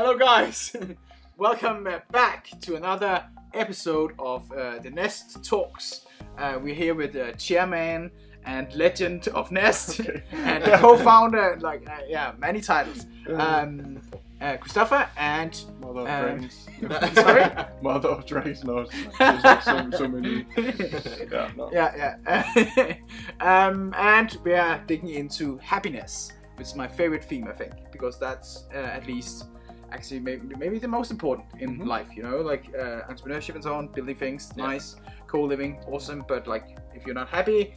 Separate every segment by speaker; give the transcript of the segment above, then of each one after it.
Speaker 1: Hello, guys. Welcome uh, back to another episode of uh, the Nest Talks. Uh, we're here with the chairman and legend of Nest
Speaker 2: Okay.
Speaker 1: and co-founder, like uh, yeah, many titles. Um, uh, Christopher and
Speaker 2: Mother of
Speaker 1: Uh,
Speaker 2: Dragons.
Speaker 1: sorry.
Speaker 2: Mother of Dragons. No, there's like so, so many. Yeah, no.
Speaker 1: yeah, yeah. um, and we are digging into happiness, which is my favorite theme, I think, because that's uh, at least actually maybe, maybe the most important in
Speaker 2: Mhm.
Speaker 1: life. You know, like uh, entrepreneurship and so on, building things,
Speaker 2: Yeah.
Speaker 1: nice, cool living awesome. But like, if you're not happy,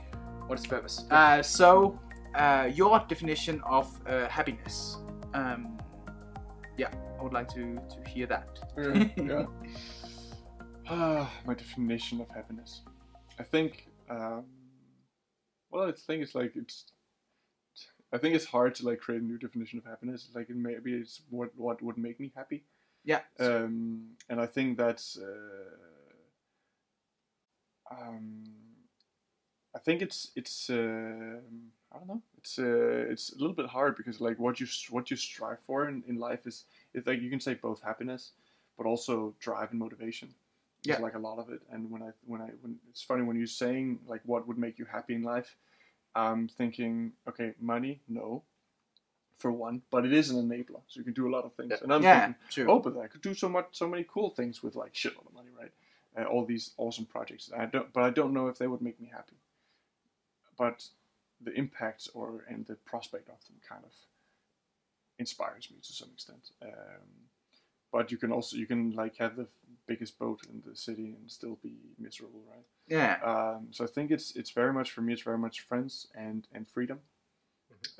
Speaker 1: what's the purpose? Uh, so, uh, your definition of uh, happiness. Um, yeah, I would like to to hear that.
Speaker 2: Yeah, yeah. Ah, my definition of happiness. I think. Um, well, I think it's like it's. I think it's hard to like create a new definition of happiness. Like it maybe it's what what would make me happy.
Speaker 1: Yeah.
Speaker 2: Um, and I think that's. Uh, um, I think it's it's. Uh, I don't know. It's uh, it's a little bit hard because like what you what you strive for in, in life is it's like you can say both happiness, but also drive and motivation.
Speaker 1: Yeah.
Speaker 2: Like a lot of it. And when I when I when it's funny when you're saying like what would make you happy in life, I'm thinking okay, money, no, for one, but it is an enabler, so you can do a lot of things.
Speaker 3: Yeah.
Speaker 2: And I'm
Speaker 1: yeah,
Speaker 2: thinking,
Speaker 1: true.
Speaker 2: oh, but I could do so much, so many cool things with like shit lot of money, right? Uh, all these awesome projects. I don't, but I don't know if they would make me happy. But the impact or and the prospect of them kind of inspires me to some extent. Um, but you can also you can like have the biggest boat in the city and still be miserable, right?
Speaker 1: yeah,
Speaker 2: Um, so I think it's it's very much for me. It's very much friends and and freedom,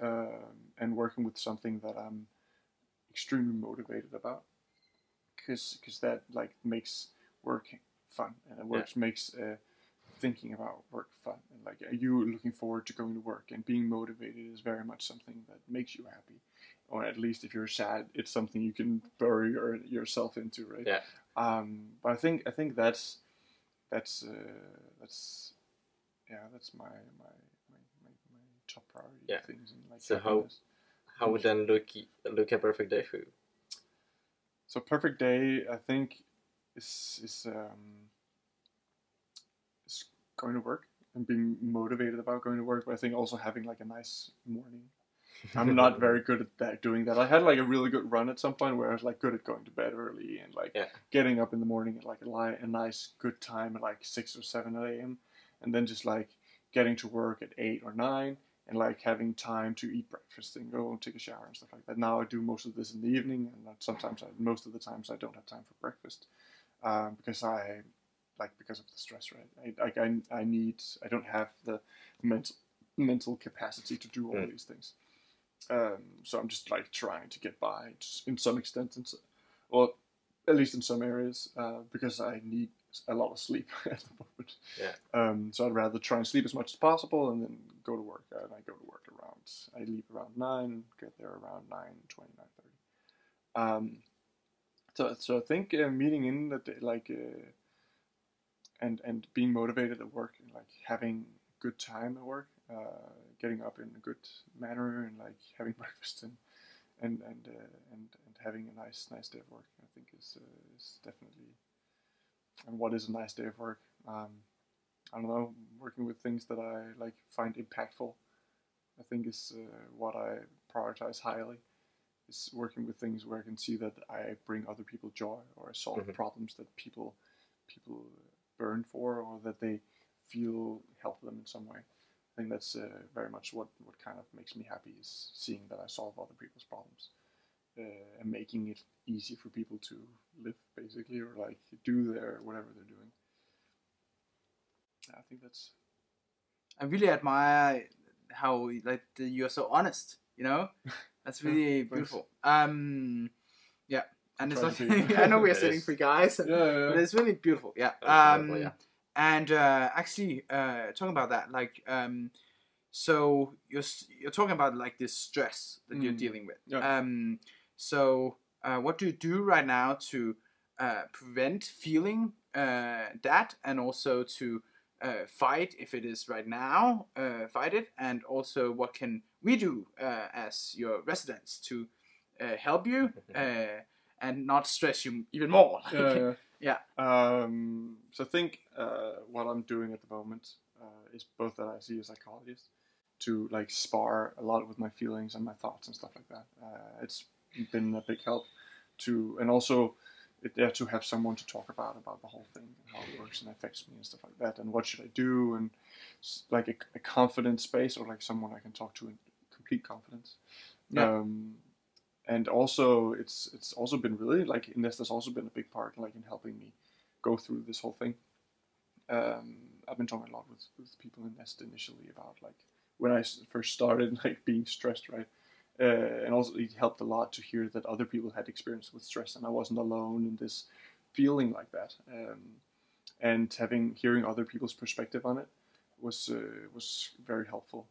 Speaker 2: um, and working with something that I'm extremely motivated about, because because that like makes work fun. And it works makes uh, thinking about work fun. And like are you looking forward to going to work and being motivated is very much something that makes you happy, or at least if you're sad, it's something you can bury your, yourself into, right?
Speaker 3: Yeah.
Speaker 2: Um, but I think I think that's that's uh, that's yeah that's my my my, my, my top priority
Speaker 3: Yeah.
Speaker 2: things in like
Speaker 3: So how-
Speaker 2: happiness.
Speaker 3: How would then look look a perfect day for you?
Speaker 2: so perfect day I think is is um is going to work and being motivated about going to work but I think also having like a nice morning I'm not very good at that doing that I had like a really good run at some point where I was like good at going to bed early and like
Speaker 3: Yeah.
Speaker 2: getting up in the morning at like a, li- a nice good time at like 6 or 7 a.m and then just like getting to work at 8 or 9 and like having time to eat breakfast and go and take a shower and stuff like that. Now I do most of this in the evening, and sometimes I, most of the times I don't have time for breakfast um, because I like because of the stress. Right, I, like I I need I don't have the mental mental capacity to do all
Speaker 3: Mm.
Speaker 2: these things. Um, so I'm just like trying to get by in some extent, and or at least in some areas, uh, because I need a lot of sleep at the moment.
Speaker 3: Yeah.
Speaker 2: Um, so I'd rather try and sleep as much as possible and then go to work. And I go to work around, I leave around 9 get there around 9, 20, 9.30. Um, so, so I think uh, meeting in the day, like, uh, and, and being motivated at work, and like having good time at work, uh, getting up in a good manner and like having breakfast and, and, and, uh, and, and having a nice, nice day of work, I think is, uh, is definitely, and what is a nice day of work? Um, I don't know, working with things that I like find impactful. I think is uh, what I prioritize highly. Is working with things where I can see that I bring other people joy or I solve
Speaker 3: Mhm.
Speaker 2: problems that people people burn for or that they feel help them in some way. I think that's uh, very much what, what kind of makes me happy is seeing that I solve other people's problems uh, and making it easy for people to live basically or like do their whatever they're doing. I think that's
Speaker 1: I really admire how like you're so honest. You know, that's really
Speaker 2: thanks.
Speaker 1: beautiful. Um, yeah, and it's not. I know we are
Speaker 3: It
Speaker 1: sitting for guys,
Speaker 2: yeah,
Speaker 1: but
Speaker 2: yeah.
Speaker 1: it's really beautiful. Yeah. Um,
Speaker 3: yeah.
Speaker 1: And uh, actually, uh, talking about that, like, um, so you're you're talking about like this stress that you're
Speaker 2: Mm.
Speaker 1: dealing with.
Speaker 2: Yeah.
Speaker 1: Um, so uh, what do you do right now to uh, prevent feeling uh, that, and also to uh, fight if it is right now, uh, fight it, and also what can we do uh, as your residents to uh, help you uh, and not stress you even more.
Speaker 2: yeah,
Speaker 1: Yeah.
Speaker 2: Um, so I think uh, what I'm doing at the moment uh, is both that I see a psychologist to like spar a lot with my feelings and my thoughts and stuff like that. Uh, it's been a big help to, and also it, yeah, to have someone to talk about about the whole thing and how it works and affects me and stuff like that, and what should I do, and like a, a confident space or like someone I can talk to in complete confidence.
Speaker 1: Yeah.
Speaker 2: Um, and also it's it's also been really like Nest has also been a big part like in helping me go through this whole thing. Um, I've been talking a lot with, with people in Nest initially about like when I first started like being stressed, right? Uh, and also it helped a lot to hear that other people had experience with stress and I wasn't alone in this feeling like that. Um, and having hearing other people's perspective on it was uh, was very helpful.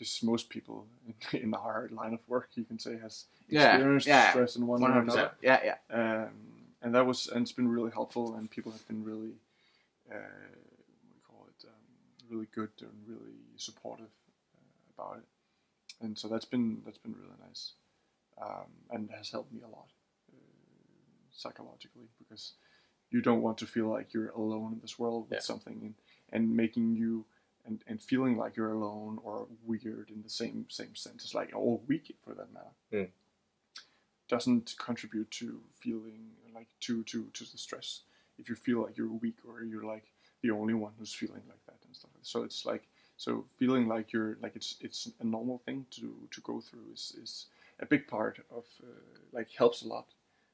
Speaker 2: Because most people in, in our line of work, you can say, has experienced
Speaker 1: yeah.
Speaker 2: stress in one way or another.
Speaker 1: Yeah, yeah.
Speaker 2: um, and that was and it's been really helpful and people have been really uh, what do you call it um, really good and really supportive uh, about it and so that's been that's been really nice um, and has helped me a lot uh, psychologically because you don't want to feel like you're alone in this world with
Speaker 3: Yeah.
Speaker 2: something and, and making you and, and feeling like you're alone or weird in the same same sense it's like or weak for that matter
Speaker 3: Mm.
Speaker 2: doesn't contribute to feeling like to to to the stress. If you feel like you're weak or you're like the only one who's feeling like that and stuff so it's like so feeling like you're like it's it's a normal thing to to go through is is a big part of uh, like helps a lot.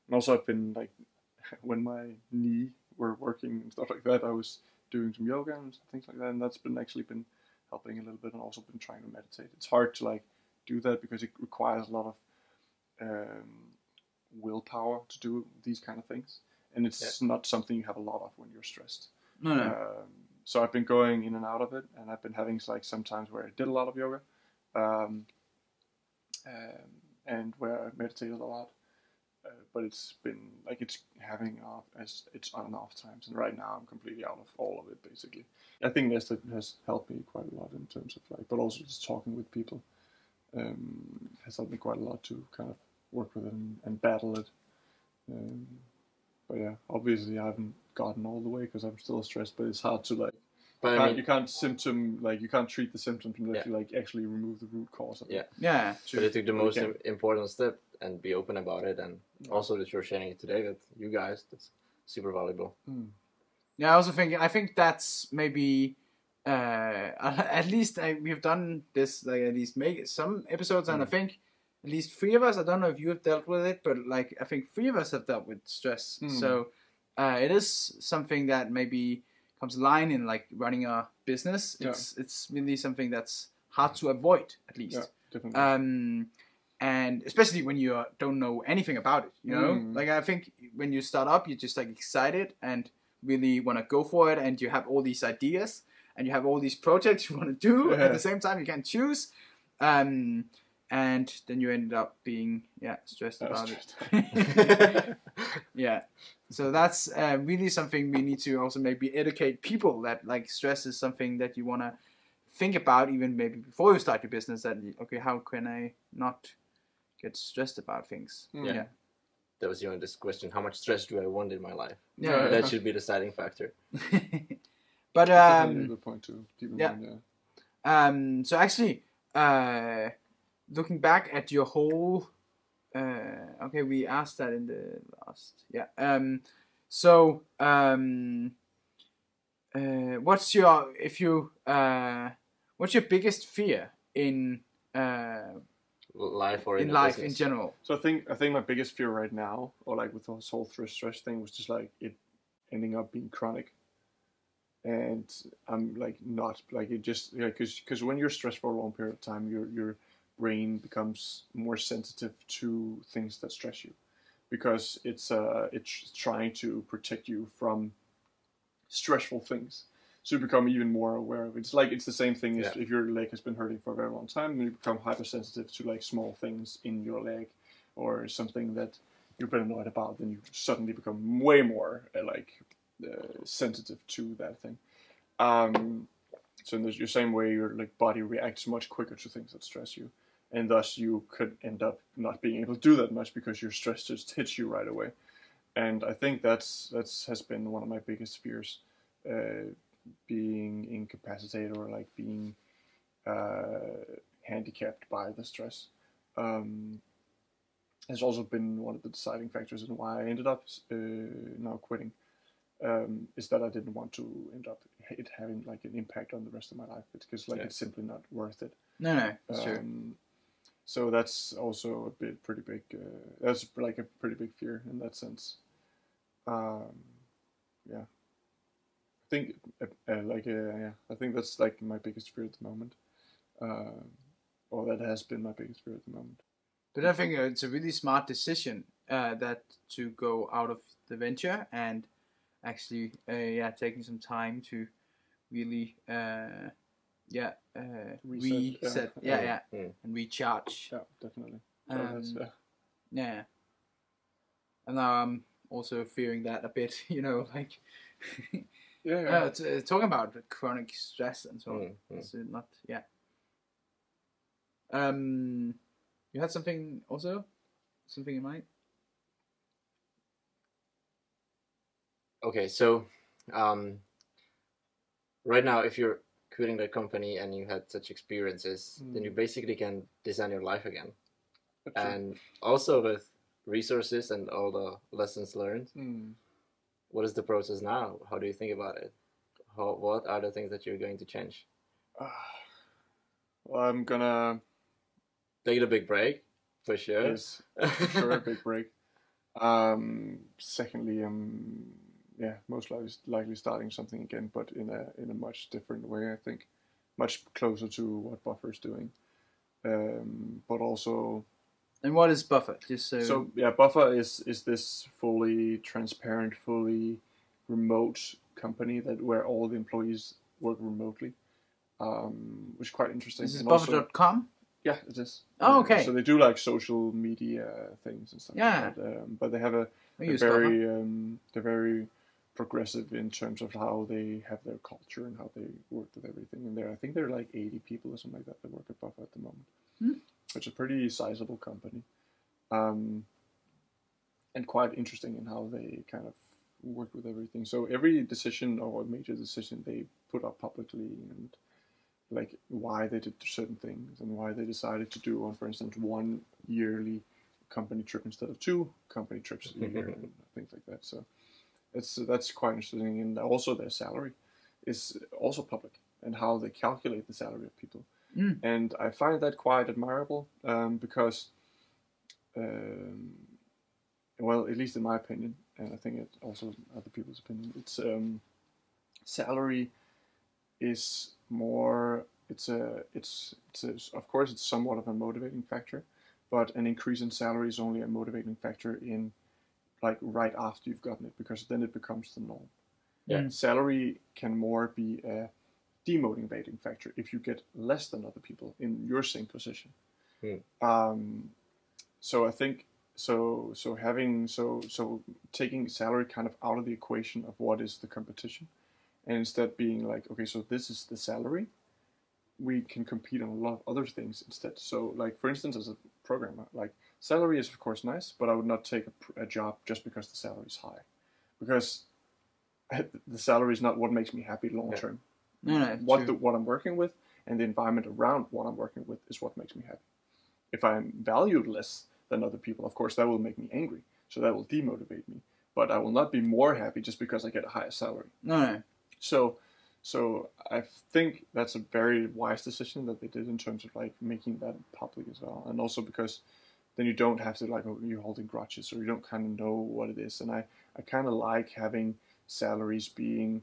Speaker 2: And also i've been like when my knee were working and stuff like that i was doing some yoga and things like that and that's been actually been helping a little bit and also been trying to meditate it's hard to like do that because it requires a lot of um, willpower to do these kind of things and it's not something you have a lot of when you're stressed
Speaker 1: No, no.
Speaker 2: um, so I've been going in and out of it, and I've been having like some times where I did a lot of yoga, um, um, and where I meditated a lot. Uh, but it's been like it's having off as it's on and off times, and right now I'm completely out of all of it basically. I think this that has helped me quite a lot in terms of like, but also just talking with people um, has helped me quite a lot to kind of work with it and, and battle it. Um, but yeah, obviously I haven't gotten all the way because I'm still stressed. But it's hard to like
Speaker 3: But
Speaker 2: you can't,
Speaker 3: mean,
Speaker 2: you can't symptom like you can't treat the symptoms unless
Speaker 3: Yeah.
Speaker 2: you like actually remove the root cause of
Speaker 3: Yeah.
Speaker 2: it.
Speaker 1: Yeah,
Speaker 3: but
Speaker 1: true.
Speaker 3: took the most
Speaker 2: Okay.
Speaker 3: im- important step and be open about it, and also that you're sharing it today with you guys. That's super valuable.
Speaker 1: Yeah, I also think I think that's maybe uh, at least I, we've done this like at least make some episodes, and I
Speaker 2: Mm.
Speaker 1: think at least three of us. I don't know if you have dealt with it, but like I think three of us have dealt with stress.
Speaker 2: Mm.
Speaker 1: So uh, it is something that maybe comes line in like running a business.
Speaker 2: Yeah.
Speaker 1: It's it's really something that's hard to avoid at least.
Speaker 2: Yeah, definitely.
Speaker 1: um, and especially when you uh, don't know anything about it, you know.
Speaker 2: Mm.
Speaker 1: Like I think when you start up, you're just like excited and really want to go for it, and you have all these ideas and you have all these projects you want to do
Speaker 2: Yeah.
Speaker 1: at the same time. You can choose, um, and then you end up being yeah stressed about
Speaker 2: stressed
Speaker 1: it. yeah. So that's uh, really something we need to also maybe educate people that like stress is something that you want to think about even maybe before you start your business that okay how can I not get stressed about things
Speaker 2: Mm.
Speaker 1: yeah
Speaker 3: That was your this question: How much stress do I want in my life?
Speaker 1: yeah,
Speaker 3: That should be the deciding factor.
Speaker 1: but
Speaker 2: Definitely a
Speaker 1: um
Speaker 2: good point to keep in
Speaker 1: yeah.
Speaker 2: mind. Yeah.
Speaker 1: um so actually uh looking back at your whole uh okay we asked that in the last yeah um so um uh what's your if you uh what's your biggest fear in uh
Speaker 3: Life or in,
Speaker 1: in
Speaker 3: the
Speaker 1: life in general
Speaker 2: So I think I think my biggest fear right now, or like with this whole stress stress thing, was just like it ending up being chronic. And I'm like not like it just yeah because because when you're stressed for a long period of time, your your brain becomes more sensitive to things that stress you, because it's uh it's trying to protect you from stressful things. So you become even more aware of it. It's like it's the same thing as
Speaker 3: Yeah.
Speaker 2: if your leg has been hurting for a very long time, and you become hypersensitive to like small things in your leg or something that you've been annoyed about, then you suddenly become way more uh, like uh, sensitive to that thing. Um, so in the same way, your like body reacts much quicker to things that stress you, and thus you could end up not being able to do that much because your stress just hits you right away. And I think that's that's has been one of my biggest fears, uh, being incapacitated or like being uh, handicapped by the stress. Um, has also been one of the deciding factors in why I ended up uh, now quitting. Um, is that I didn't want to end up it having like an impact on the rest of my life because like
Speaker 3: Yeah.
Speaker 2: it's simply not worth it.
Speaker 1: No, no, that's true.
Speaker 2: Um, so that's also a bit pretty big. Uh, that's like a pretty big fear in that sense. Um, yeah, think uh, uh, like uh, yeah, I think that's like my biggest fear at the moment. Um, or that has been my biggest fear at the moment.
Speaker 1: But I think uh, it's a really smart decision uh, that to go out of the venture and actually, uh, yeah, taking some time to really, uh, yeah, uh,
Speaker 2: Reset,
Speaker 1: reset,
Speaker 2: yeah.
Speaker 1: yeah,
Speaker 2: Yeah.
Speaker 1: yeah,
Speaker 3: Mm.
Speaker 1: and recharge.
Speaker 2: Yeah, definitely.
Speaker 1: Um,
Speaker 2: yeah.
Speaker 1: Yeah. And now I'm also fearing that a bit, you know, like
Speaker 2: Yeah, yeah.
Speaker 1: uh, t- talking about chronic stress and so on.
Speaker 3: Mm, mm.
Speaker 1: It's not, yeah. Um, you had something also, something in mind?
Speaker 3: Okay, so um, right now, if you're quitting that company and you had such experiences, then you
Speaker 2: Mm.
Speaker 3: basically can design your life again. And also with resources and all the lessons learned,
Speaker 2: Mm.
Speaker 3: What is the process now? How do you think about it? How, what are the things that you're going to change?
Speaker 2: Ah. well, I'm gonna
Speaker 3: Take a big break, for sure.
Speaker 2: yes, for sure a big break. Um, secondly, um, yeah, most likely likely starting something again, but in a in a much different way. I think, much closer to what Buffer is doing. Um, but also,
Speaker 1: And what is Buffer? Just so,
Speaker 2: so yeah, Buffer is is this fully transparent, fully remote company that where all the employees work remotely, um, which is quite interesting.
Speaker 1: this is
Speaker 2: And also-
Speaker 1: Buffer.com?
Speaker 2: Yeah, it is.
Speaker 1: Oh,
Speaker 2: Uh,
Speaker 1: okay.
Speaker 2: So they do like social media things and stuff.
Speaker 1: Yeah.
Speaker 2: Like that. Um, but they have a very um, they're very progressive in terms of how they have their culture and how they work with everything. And there, I think there are like 80 people or something like that that work at Buffer at the moment,
Speaker 1: Hmm.
Speaker 2: Which is a pretty sizable company, um, and quite interesting in how they kind of work with everything. So every decision or major decision they put up publicly and like why they did certain things and why they decided to do on, for instance, one yearly company trip instead of two company trips a year and things like that. So it's that's quite interesting, and also their salary is also public and how they calculate the salary of people,
Speaker 1: Mm.
Speaker 2: and I find that quite admirable um, because, um, well, at least in my opinion, and I think it also other people's opinion, it's um, salary is more it's a it's it's a, of course it's somewhat of a motivating factor but an increase in salary is only a motivating factor in like right after you've gotten it because then it becomes the norm
Speaker 3: Yeah.
Speaker 1: Mm.
Speaker 2: salary can more be a demotivating factor if you get less than other people in your same position
Speaker 3: Hmm.
Speaker 2: um, so i think so so having so so taking salary kind of out of the equation of what is the competition and instead being like okay so this is the salary we can compete on a lot of other things instead so like for instance as a programmer like salary is of course nice but i would not take a, a job just because the salary is high because the salary is not what makes me happy long
Speaker 3: Yeah.
Speaker 1: No, no,
Speaker 2: what
Speaker 1: true.
Speaker 2: the, what I'm working with and the environment around what I'm working with is what makes me happy. If I'm valued less than other people, of course, that will make me angry. So that will demotivate me. But I will not be more happy just because I get a higher salary.
Speaker 1: No, no.
Speaker 2: So, so I think that's a very wise decision that they did in terms of like making that public as well, and also because then you don't have to like oh, you're holding grudges or you don't kind of know what it is. And I I kind of like having salaries being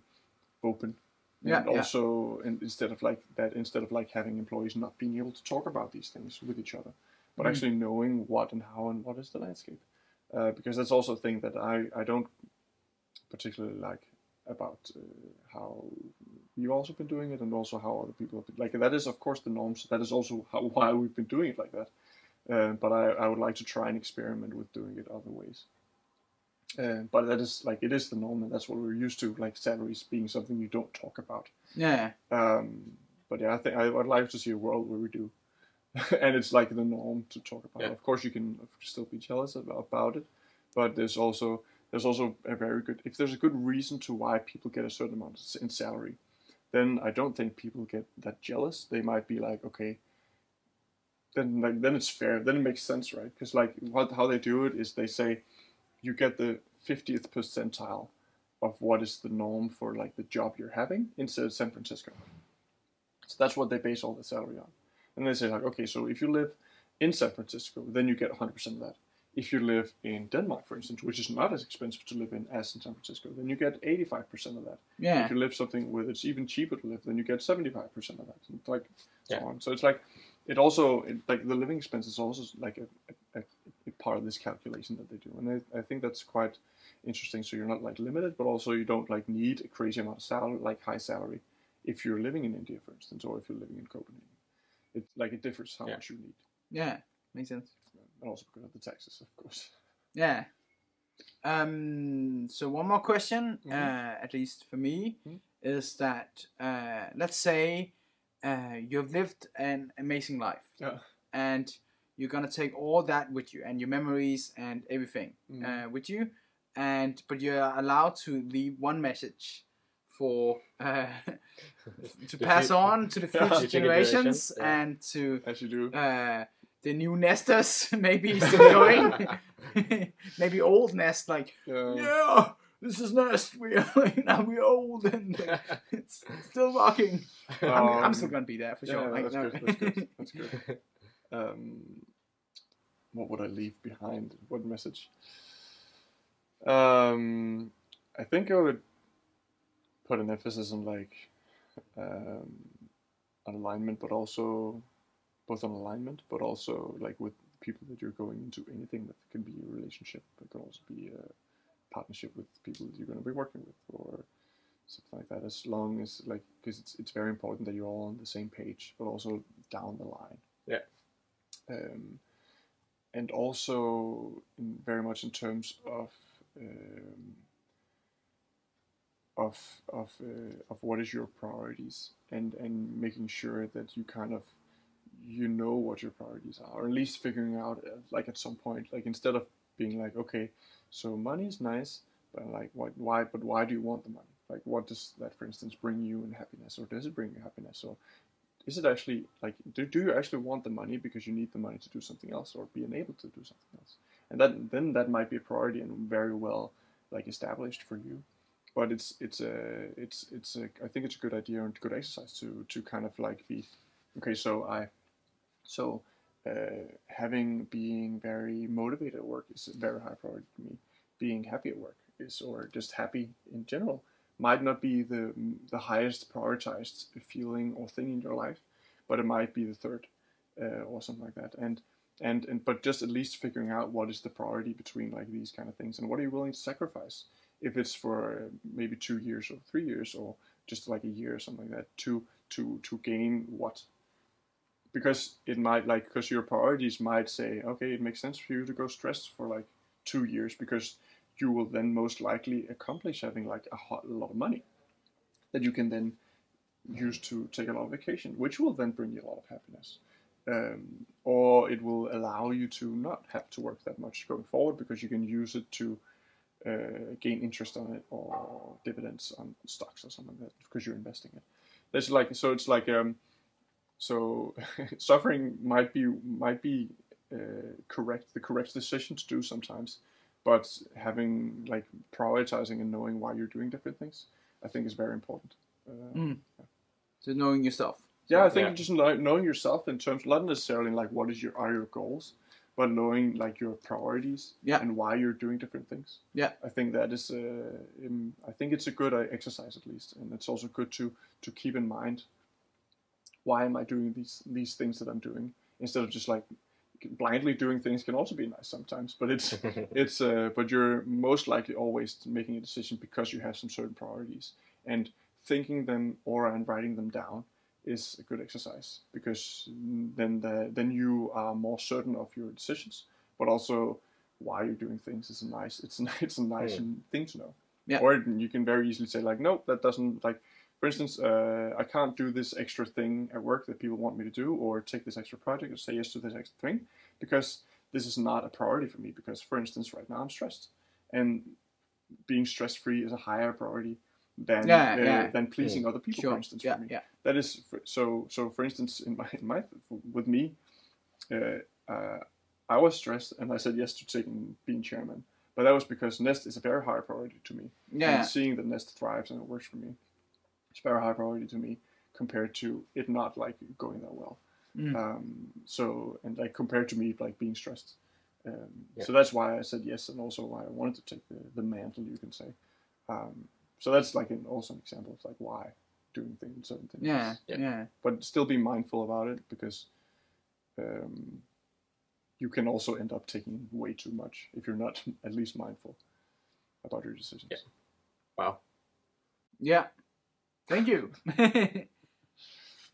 Speaker 2: open.
Speaker 1: Yeah,
Speaker 2: and
Speaker 1: yeah.
Speaker 2: also in, instead of like that, instead of like having employees not being able to talk about these things with each other, but
Speaker 1: Mm.
Speaker 2: actually knowing what and how and what is the landscape, uh, because that's also a thing that I I don't particularly like about uh, how you've also been doing it and also how other people have been like that is of course the norms that is also how, why we've been doing it like that uh, but I, I would like to try and experiment with doing it other ways uh, but that is like it is the norm and that's what we're used to like salaries being something you don't talk about
Speaker 1: Yeah.
Speaker 2: um, but yeah I think I would like to see a world where we do and it's like the norm to talk about.
Speaker 3: Yeah.
Speaker 2: Of course, you can still be jealous about, it, but there's also there's also a very good if there's a good reason to why people get a certain amount in salary, then I don't think people get that jealous. They might be like, okay, then like then it's fair. Then it makes sense, right? Because like what how they do it is they say you get the fiftieth percentile of what is the norm for like the job you're having instead of San Francisco. So that's what they base all the salary on. And they say like, okay, so if you live in San Francisco, then you get 100% of that. If you live in Denmark, for instance, which is not as expensive to live in as in San Francisco, then you get 85% of that.
Speaker 1: Yeah.
Speaker 2: If you live something where it's even cheaper to live, then you get 75% of that. And like so
Speaker 3: Yeah.
Speaker 2: on. So it's like it also it, like the living expense is also like a, a, a part of this calculation that they do, and I, I think that's quite interesting. So you're not like limited, but also you don't like need a crazy amount of salary, like high salary, if you're living in India, for instance, or if you're living in Copenhagen. It like it differs how
Speaker 3: Yeah.
Speaker 2: much you need,
Speaker 1: Yeah. Makes sense.
Speaker 2: and also because of the taxes, of course.
Speaker 1: Yeah. Um. So one more question,
Speaker 2: Mhm.
Speaker 1: uh, at least for me,
Speaker 2: Mhm.
Speaker 1: is that uh, let's say uh, you've lived an amazing life,
Speaker 2: Yeah.
Speaker 1: and you're gonna take all that with you and your memories and everything
Speaker 2: Mhm.
Speaker 1: uh, with you, and but you're allowed to leave one message for uh, to pass on to the future generations
Speaker 3: generations, yeah.
Speaker 1: and to
Speaker 2: As you do.
Speaker 1: uh, the new nesters maybe still going, maybe old nest like
Speaker 2: Yeah.
Speaker 1: yeah, this is Nest. We are now we're old and it's still rocking. I'm, I'm
Speaker 2: Um,
Speaker 1: still gonna be there for sure.
Speaker 2: That's good. That's good. That's good. Um, what would I leave behind? What message? Um, I think I would put an emphasis on like um, on alignment, but also both on alignment, but also like with people that you're going into anything that can be a relationship, but can also be a partnership with people that you're going to be working with, or something like that. As long as like, because it's it's very important that you're all on the same page, but also down the line.
Speaker 3: Yeah.
Speaker 2: Um, and also in, very much in terms of um, of of uh, of what is your priorities and and making sure that you kind of you know what your priorities are or at least figuring out uh, like at some point like instead of being like okay so money is nice but like what why but why do you want the money? Like what does that for instance bring you in happiness or does it bring you happiness? Or is it actually like do, do you actually want the money because you need the money to do something else or be enabled to do something else? And that then that might be a priority and very well like established for you. But it's it's a it's it's a I think it's a good idea and good exercise to to kind of like be okay so I so uh, having being very motivated at work is very high priority for me. Being happy at work is or just happy in general might not be the the highest prioritized feeling or thing in your life but it might be the third uh, or something like that. And and and but just at least figuring out what is the priority between like these kind of things and what are you willing to sacrifice. If it's for uh, maybe two years or three years or just like a year or something like that to to to gain what because it might like because your priorities might say okay it makes sense for you to go stressed for like two years because you will then most likely accomplish having like a, hot, lot of money that you can then use to take a lot of vacation which will then bring you a lot of happiness um, or it will allow you to not have to work that much going forward because you can use it to uh, gain interest on it or dividends on stocks or something like that because you're investing it. There's like so it's like um, so suffering might be might be uh, correct the correct decision to do sometimes, but having like prioritizing and knowing why you're doing different things, I think is very important. Uh,
Speaker 1: Mm. So knowing yourself.
Speaker 2: yeah, I think
Speaker 3: Yeah.
Speaker 2: just knowing yourself in terms, not necessarily like what is your are your goals, but knowing like your priorities
Speaker 1: Yeah.
Speaker 2: and why you're doing different things.
Speaker 1: Yeah.
Speaker 2: I think that is, uh, um, I think it's a good uh, exercise at least, and it's also good to to keep in mind why am I doing these these things that I'm doing instead of just like blindly doing things can also be nice sometimes, but it's it's uh, but you're most likely always making a decision because you have some certain priorities and thinking them or and writing them down is a good exercise because then the, then you are more certain of your decisions but also why you're doing things is a nice it's a, it's a nice
Speaker 3: Yeah.
Speaker 2: thing to know
Speaker 1: Yeah.
Speaker 2: or you can very easily say like nope that doesn't like for instance, uh, I can't do this extra thing at work that people want me to do, or take this extra project, or say yes to this extra thing, because this is not a priority for me. Because, for instance, right now I'm stressed, and being stress free is a higher priority than
Speaker 1: Yeah,
Speaker 2: uh,
Speaker 1: yeah.
Speaker 2: than pleasing other people.
Speaker 1: Sure.
Speaker 2: For instance,
Speaker 1: Yeah,
Speaker 2: for me,
Speaker 1: yeah.
Speaker 2: that is for, so. So, for instance, in my in my with me, uh, uh, I was stressed, and I said yes to taking being chairman. But that was because Nest is a very high priority to me
Speaker 1: Yeah.
Speaker 2: and seeing that Nest thrives and it works for me, it's very high priority to me compared to it not like going that well.
Speaker 1: Mm.
Speaker 2: Um, so and like compared to me like being stressed. Um,
Speaker 3: Yeah.
Speaker 2: So that's why I said yes, and also why I wanted to take the, the mantle, you can say. Um, so that's like an also an example of like why doing things, certain things.
Speaker 1: Yeah.
Speaker 3: Yeah.
Speaker 1: Yeah.
Speaker 2: But still be mindful about it because um, you can also end up taking way too much if you're not at least mindful about your decisions.
Speaker 3: Yeah. Wow.
Speaker 1: Yeah. Thank you.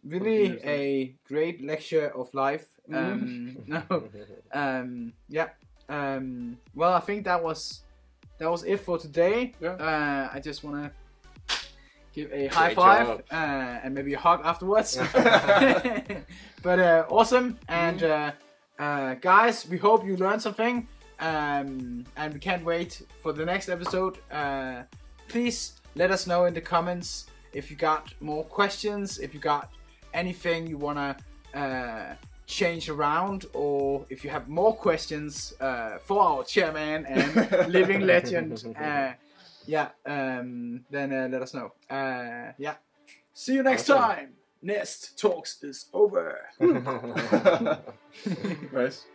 Speaker 1: really a great lecture of life. Um, no. Um, yeah. Um, well, I think that was that was it for today.
Speaker 2: Yeah.
Speaker 1: Uh, I just want to give a high
Speaker 3: Great
Speaker 1: five uh, and maybe a hug afterwards. but uh, awesome and uh, uh, guys, we hope you learned something. Um, and we can't wait for the next episode. Uh, please let us know in the comments if you got more questions, if you got anything you wanna uh, change around, or if you have more questions uh, for our chairman and living legend. Uh, yeah, um, then uh, let us know. Uh, yeah. See you next
Speaker 3: Awesome.
Speaker 1: time. Nest Talks is over.
Speaker 2: nice.